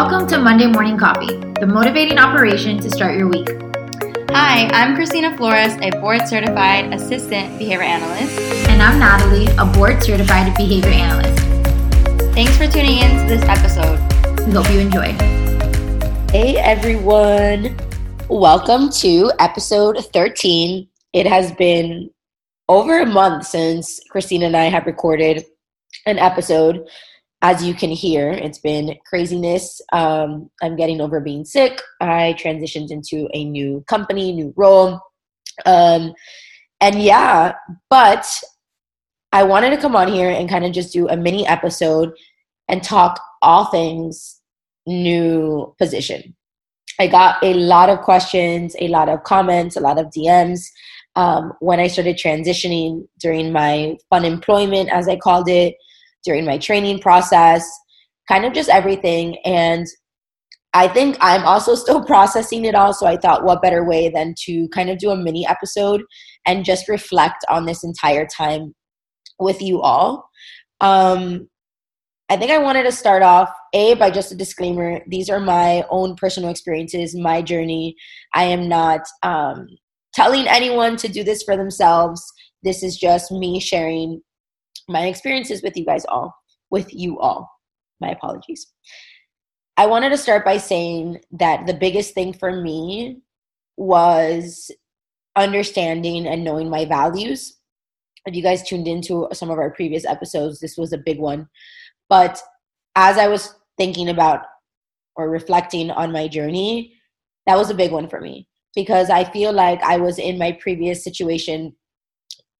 Welcome to Monday Morning Coffee, the motivating operation to start your week. Hi, I'm Christina Flores, a board certified assistant behavior analyst. And I'm Natalie, a board certified behavior analyst. Thanks for tuning in to this episode. We hope you enjoy. Hey everyone, welcome to episode 13. It has been over a month since Christina and I have recorded an episode as you can hear, it's been craziness. Um, I'm getting over being sick. I transitioned into a new company, new role. Um, and yeah, but I wanted to come on here and kind of just do a mini episode and talk all things new position. I got a lot of questions, a lot of comments, a lot of DMs um, when I started transitioning during my fun employment, as I called it during my training process, kind of just everything. And I think I'm also still processing it all. So I thought, what better way than to kind of do a mini episode and just reflect on this entire time with you all. Um, I think I wanted to start off, A, by just a disclaimer. These are my own personal experiences, my journey. I am not um, telling anyone to do this for themselves. This is just me sharing my experiences with you guys all, with you all. My apologies. I wanted to start by saying that the biggest thing for me was understanding and knowing my values. If you guys tuned into some of our previous episodes, this was a big one. But as I was thinking about or reflecting on my journey, that was a big one for me because I feel like I was in my previous situation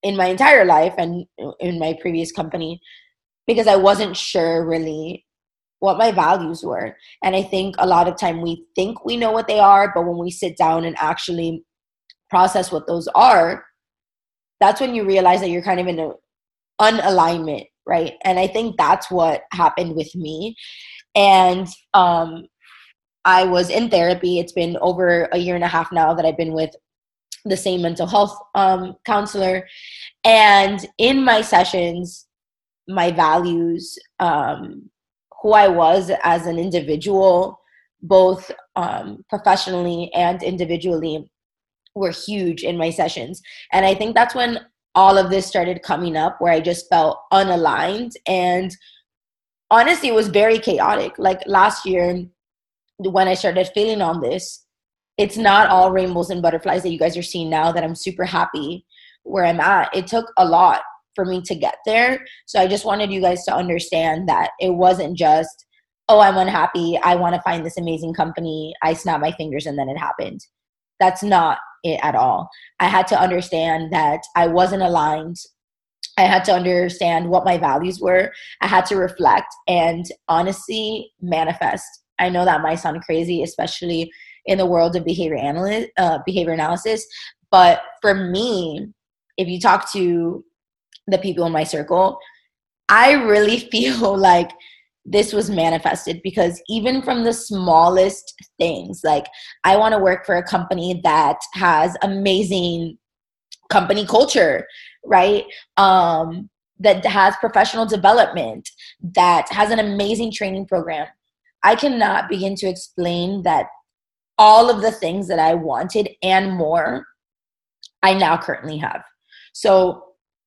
in my entire life and in my previous company because I wasn't sure really what my values were. And I think a lot of time we think we know what they are, but when we sit down and actually process what those are, that's when you realize that you're kind of in an unalignment, right? And I think that's what happened with me. And um, I was in therapy. It's been over a year and a half now that I've been with the same mental health um, counselor. And in my sessions, my values, um, who I was as an individual, both um, professionally and individually, were huge in my sessions. And I think that's when all of this started coming up, where I just felt unaligned. And honestly, it was very chaotic. Like last year, when I started feeling on this, it's not all rainbows and butterflies that you guys are seeing now that I'm super happy where I'm at. It took a lot for me to get there. So I just wanted you guys to understand that it wasn't just, oh, I'm unhappy. I want to find this amazing company. I snap my fingers and then it happened. That's not it at all. I had to understand that I wasn't aligned. I had to understand what my values were. I had to reflect and honestly manifest. I know that might sound crazy, especially in the world of behavior analysis, uh, behavior analysis. But for me, if you talk to the people in my circle, I really feel like this was manifested because even from the smallest things, like I want to work for a company that has amazing company culture, right? Um, that has professional development, that has an amazing training program. I cannot begin to explain that all of the things that I wanted and more, I now currently have. So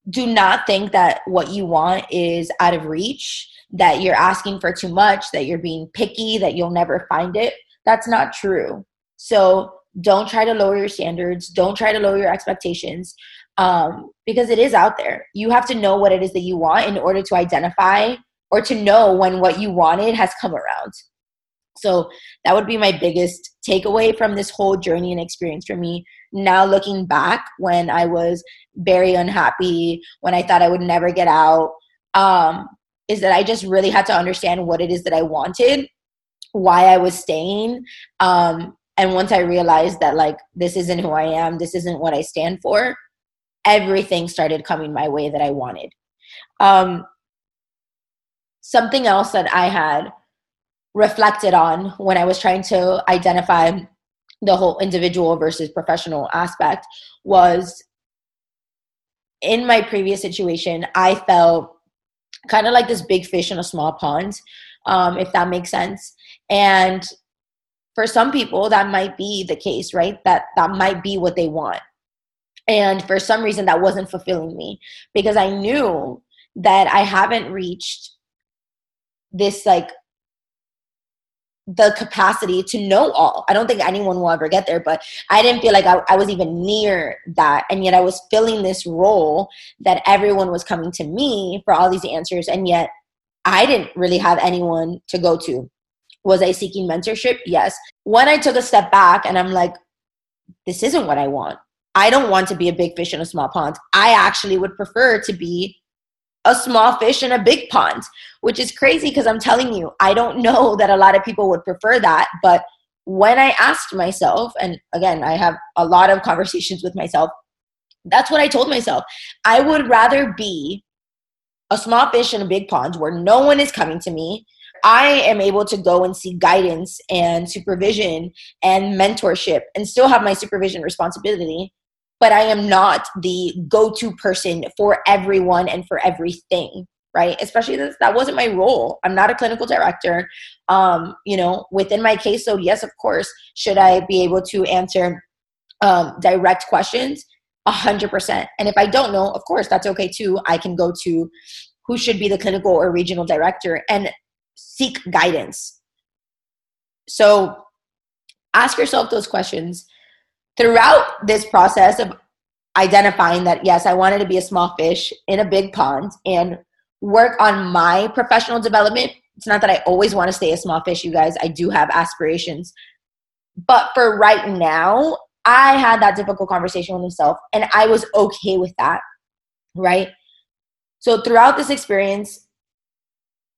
do not think that what you want is out of reach, that you're asking for too much, that you're being picky, that you'll never find it. That's not true. So don't try to lower your standards, don't try to lower your expectations um, because it is out there. You have to know what it is that you want in order to identify or to know when what you wanted has come around. So that would be my biggest takeaway from this whole journey and experience for me. Now looking back when I was very unhappy, when I thought I would never get out, um, is that I just really had to understand what it is that I wanted, why I was staying. Um, and once I realized that like this isn't who I am, this isn't what I stand for, everything started coming my way that I wanted. Um, something else that I had reflected on when I was trying to identify the whole individual versus professional aspect was in my previous situation, I felt kind of like this big fish in a small pond, um, if that makes sense. And for some people, that might be the case, right? That that might be what they want. And for some reason, that wasn't fulfilling me because I knew that I haven't reached this like the capacity to know all. I don't think anyone will ever get there, but I didn't feel like I, I, was even near that. And yet I was filling this role that everyone was coming to me for all these answers. And yet I didn't really have anyone to go to. Was I seeking mentorship? Yes. When I took a step back and I'm like, this isn't what I want. I don't want to be a big fish in a small pond. I actually would prefer to be a small fish in a big pond, which is crazy because I'm telling you, I don't know that a lot of people would prefer that. But when I asked myself, and again, I have a lot of conversations with myself, that's what I told myself. I would rather be a small fish in a big pond where no one is coming to me. I am able to go and see guidance and supervision and mentorship and still have my supervision responsibility but I am not the go to person for everyone and for everything, right? Especially that that wasn't my role. I'm not a clinical director. Um, you know, within my caseload, yes, of course, should I be able to answer um, direct questions? A hundred percent. And if I don't know, of course, that's okay too. I can go to who should be the clinical or regional director and seek guidance. So ask yourself those questions throughout this process of identifying that yes i wanted to be a small fish in a big pond and work on my professional development it's not that i always want to stay a small fish you guys i do have aspirations. But for right now i had that difficult conversation with myself and i was okay with that right? So throughout this experience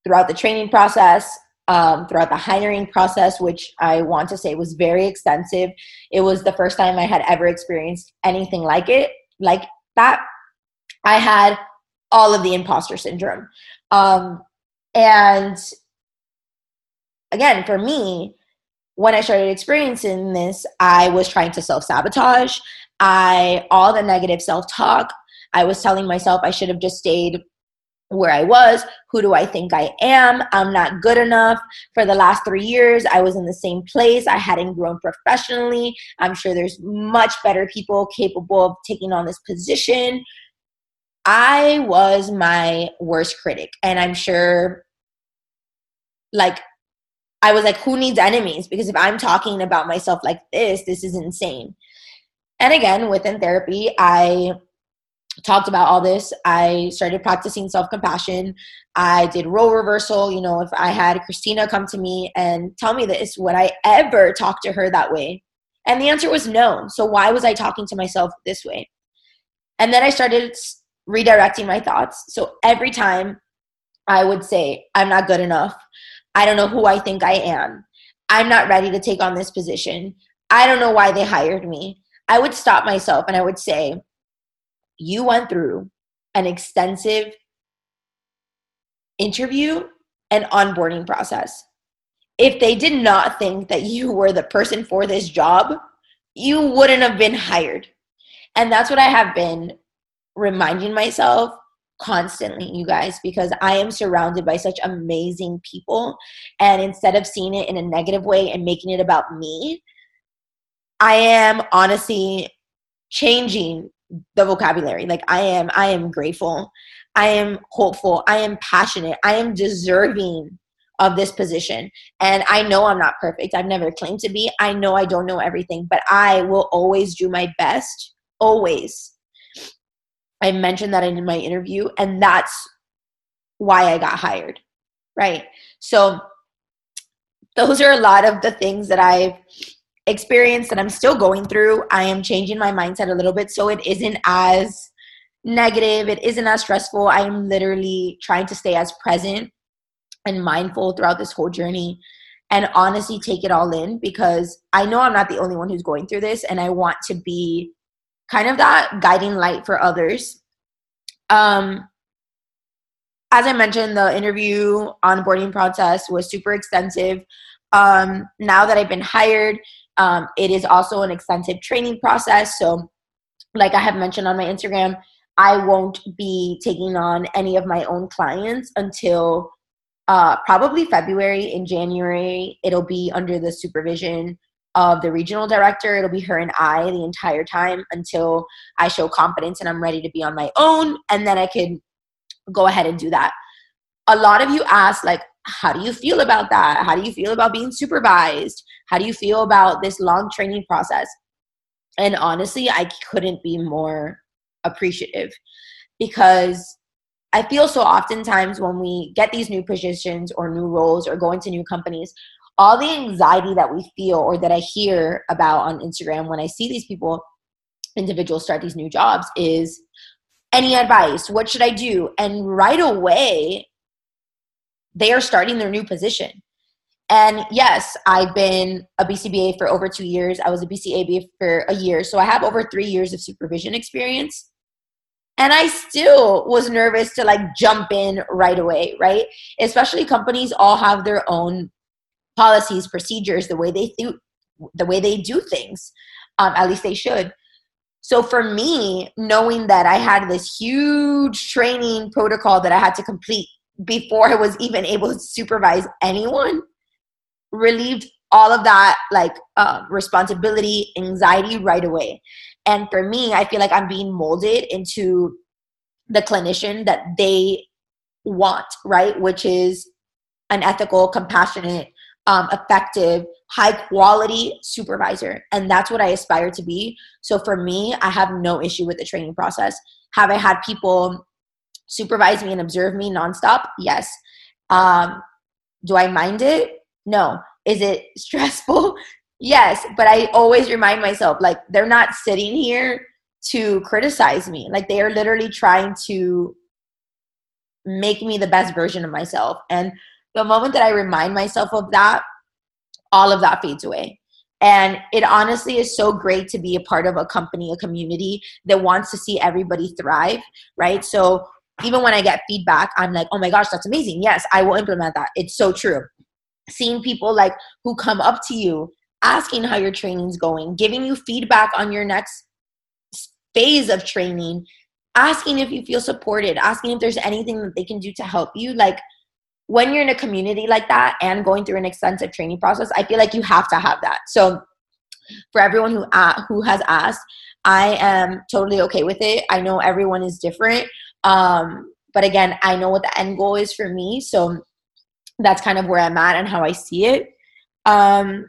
throughout the training process um, throughout the hiring process, which I want to say was very extensive. It was the first time I had ever experienced anything like it, like that. I had all of the imposter syndrome. Um, and again, for me, when I started experiencing this, I was trying to self sabotage. I, all the negative self talk, I was telling myself I should have just stayed where I was. Who do I think I am? I'm not good enough. For the last three years, I was in the same place. I hadn't grown professionally. I'm sure there's much better people capable of taking on this position. I was my worst critic. And I'm sure, like, I was like, who needs enemies? Because if I'm talking about myself like this, this is insane. And again, within therapy, I talked about all this. I started practicing self compassion. I did role reversal. You know, if I had Christina come to me and tell me this, would I ever talk to her that way? And the answer was no. So why was I talking to myself this way? And then I started redirecting my thoughts. So every time I would say, I'm not good enough. I don't know who I think I am. I'm not ready to take on this position. I don't know why they hired me. I would stop myself and I would say, you went through an extensive interview and onboarding process. If they did not think that you were the person for this job, you wouldn't have been hired. And that's what I have been reminding myself constantly, you guys, because I am surrounded by such amazing people. And instead of seeing it in a negative way and making it about me, I am honestly changing the vocabulary. Like i am i am grateful. I am hopeful. I am passionate. I am deserving of this position. And i know i'm not perfect. I've never claimed to be. I know i don't know everything but i will always do my best. Always. I mentioned that in my interview and that's why i got hired right? So those are a lot of the things that i've experience that I'm still going through, I am changing my mindset a little bit so it isn't as negative, it isn't as stressful. I am literally trying to stay as present and mindful throughout this whole journey and honestly take it all in because I know I'm not the only one who's going through this and I want to be kind of that guiding light for others. Um as I mentioned, the interview onboarding process was super extensive. Um, now that I've been hired, um, it is also an extensive training process. So, like I have mentioned on my Instagram, I won't be taking on any of my own clients until uh, probably February. In January, it'll be under the supervision of the regional director. It'll be her and I the entire time until I show competence and I'm ready to be on my own. And then I can go ahead and do that. A lot of you ask, like, how do you feel about that? How do you feel about being supervised? How do you feel about this long training process? And honestly, I couldn't be more appreciative because I feel so oftentimes when we get these new positions or new roles or go into new companies, all the anxiety that we feel or that I hear about on Instagram when I see these people, individuals start these new jobs is any advice? What should I do? And right away, they are starting their new position. And yes, I've been a BCBA for over two years. I was a BCaBA for a year. So I have over three years of supervision experience. And I still was nervous to like jump in right away, right? Especially companies all have their own policies, procedures, the way they do, the way they do things. Um, at least they should. So for me, knowing that I had this huge training protocol that I had to complete before I was even able to supervise anyone, relieved all of that like uh, responsibility, anxiety right away. And for me, I feel like I'm being molded into the clinician that they want, right? Which is an ethical, compassionate, um, effective, high quality supervisor. And that's what I aspire to be. So for me, I have no issue with the training process. Have I had people supervise me and observe me nonstop? Yes. Um, do I mind it? No. Is it stressful? yes. But I always remind myself like they're not sitting here to criticize me. Like they are literally trying to make me the best version of myself. And the moment that I remind myself of that, all of that fades away. And it honestly is so great to be a part of a company, a community that wants to see everybody thrive, right? So even when I get feedback, I'm like, oh my gosh, that's amazing. Yes, I will implement that. It's so true. Seeing people like who come up to you, asking how your training's going, giving you feedback on your next phase of training, asking if you feel supported, asking if there's anything that they can do to help you. Like when you're in a community like that and going through an extensive training process, I feel like you have to have that. So for everyone who uh, who has asked, I am totally okay with it. I know everyone is different. Um, but again, I know what the end goal is for me. So that's kind of where I'm at and how I see it. Um,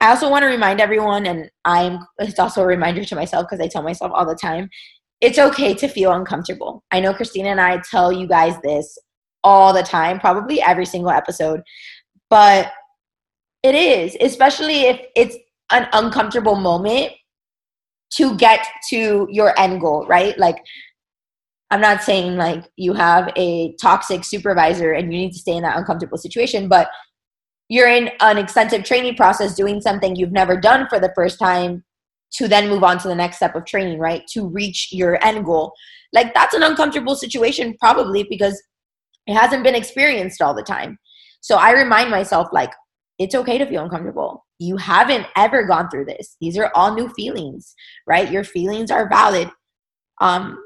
I also want to remind everyone, and I'm it's also a reminder to myself because I tell myself all the time, it's okay to feel uncomfortable. I know Christina and I tell you guys this all the time, probably every single episode, but it is, especially if it's an uncomfortable moment to get to your end goal, right? Like I'm not saying like you have a toxic supervisor and you need to stay in that uncomfortable situation, but you're in an extensive training process doing something you've never done for the first time to then move on to the next step of training, right? To reach your end goal. Like that's an uncomfortable situation probably because it hasn't been experienced all the time. So I remind myself like it's okay to feel uncomfortable. You haven't ever gone through this. These are all new feelings, right? Your feelings are valid. Um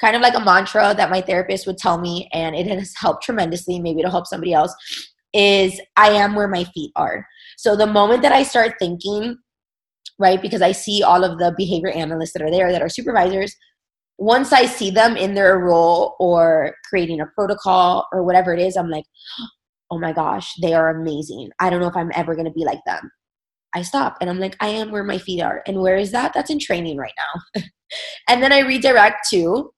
kind of like a mantra that my therapist would tell me, and it has helped tremendously. Maybe it'll help somebody else. Is I am where my feet are. So the moment that I start thinking, right, because I see all of the behavior analysts that are there that are supervisors, once I see them in their role or creating a protocol or whatever it is, I'm like, oh my gosh, they are amazing. I don't know if I'm ever going to be like them. I stop and I'm like, I am where my feet are. And where is that? That's in training right now. and then I redirect to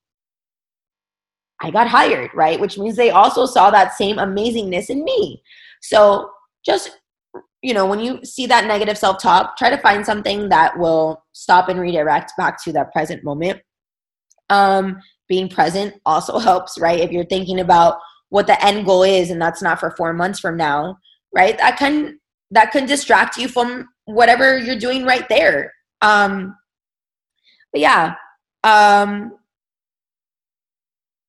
I got hired, right? Which means they also saw that same amazingness in me. So just, you know, when you see that negative self talk, try to find something that will stop and redirect back to that present moment. Um, being present also helps, right? If you're thinking about what the end goal is and that's not for four months from now, right? That can that can distract you from whatever you're doing right there. Um, but yeah, um,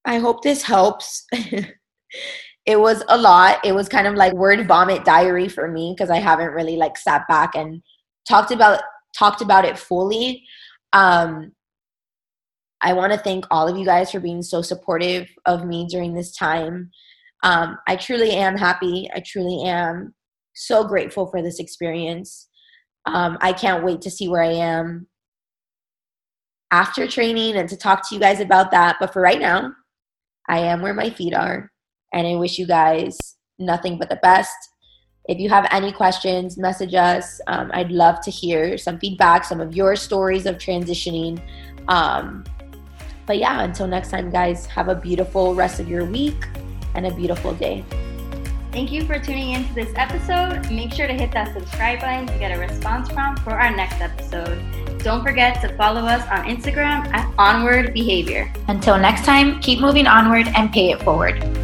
I hope this helps. it was a lot. It was kind of like word vomit diary for me because I haven't really like sat back and talked about talked about it fully. Um, I want to thank all of you guys for being so supportive of me during this time. um, I truly am happy. I truly am so grateful for this experience. Um, I can't wait to see where I am after training and to talk to you guys about that. But for right now, I am where my feet are. And I wish you guys nothing but the best. If you have any questions, message us. Um, I'd love to hear some feedback, some of your stories of transitioning. Um, but yeah, until next time, guys, have a beautiful rest of your week and a beautiful day. Thank you for tuning in to this episode. Make sure to hit that subscribe button to get a response prompt for our next episode. Don't forget to follow us on Instagram at Onward Behavior. Until next time, keep moving onward and pay it forward.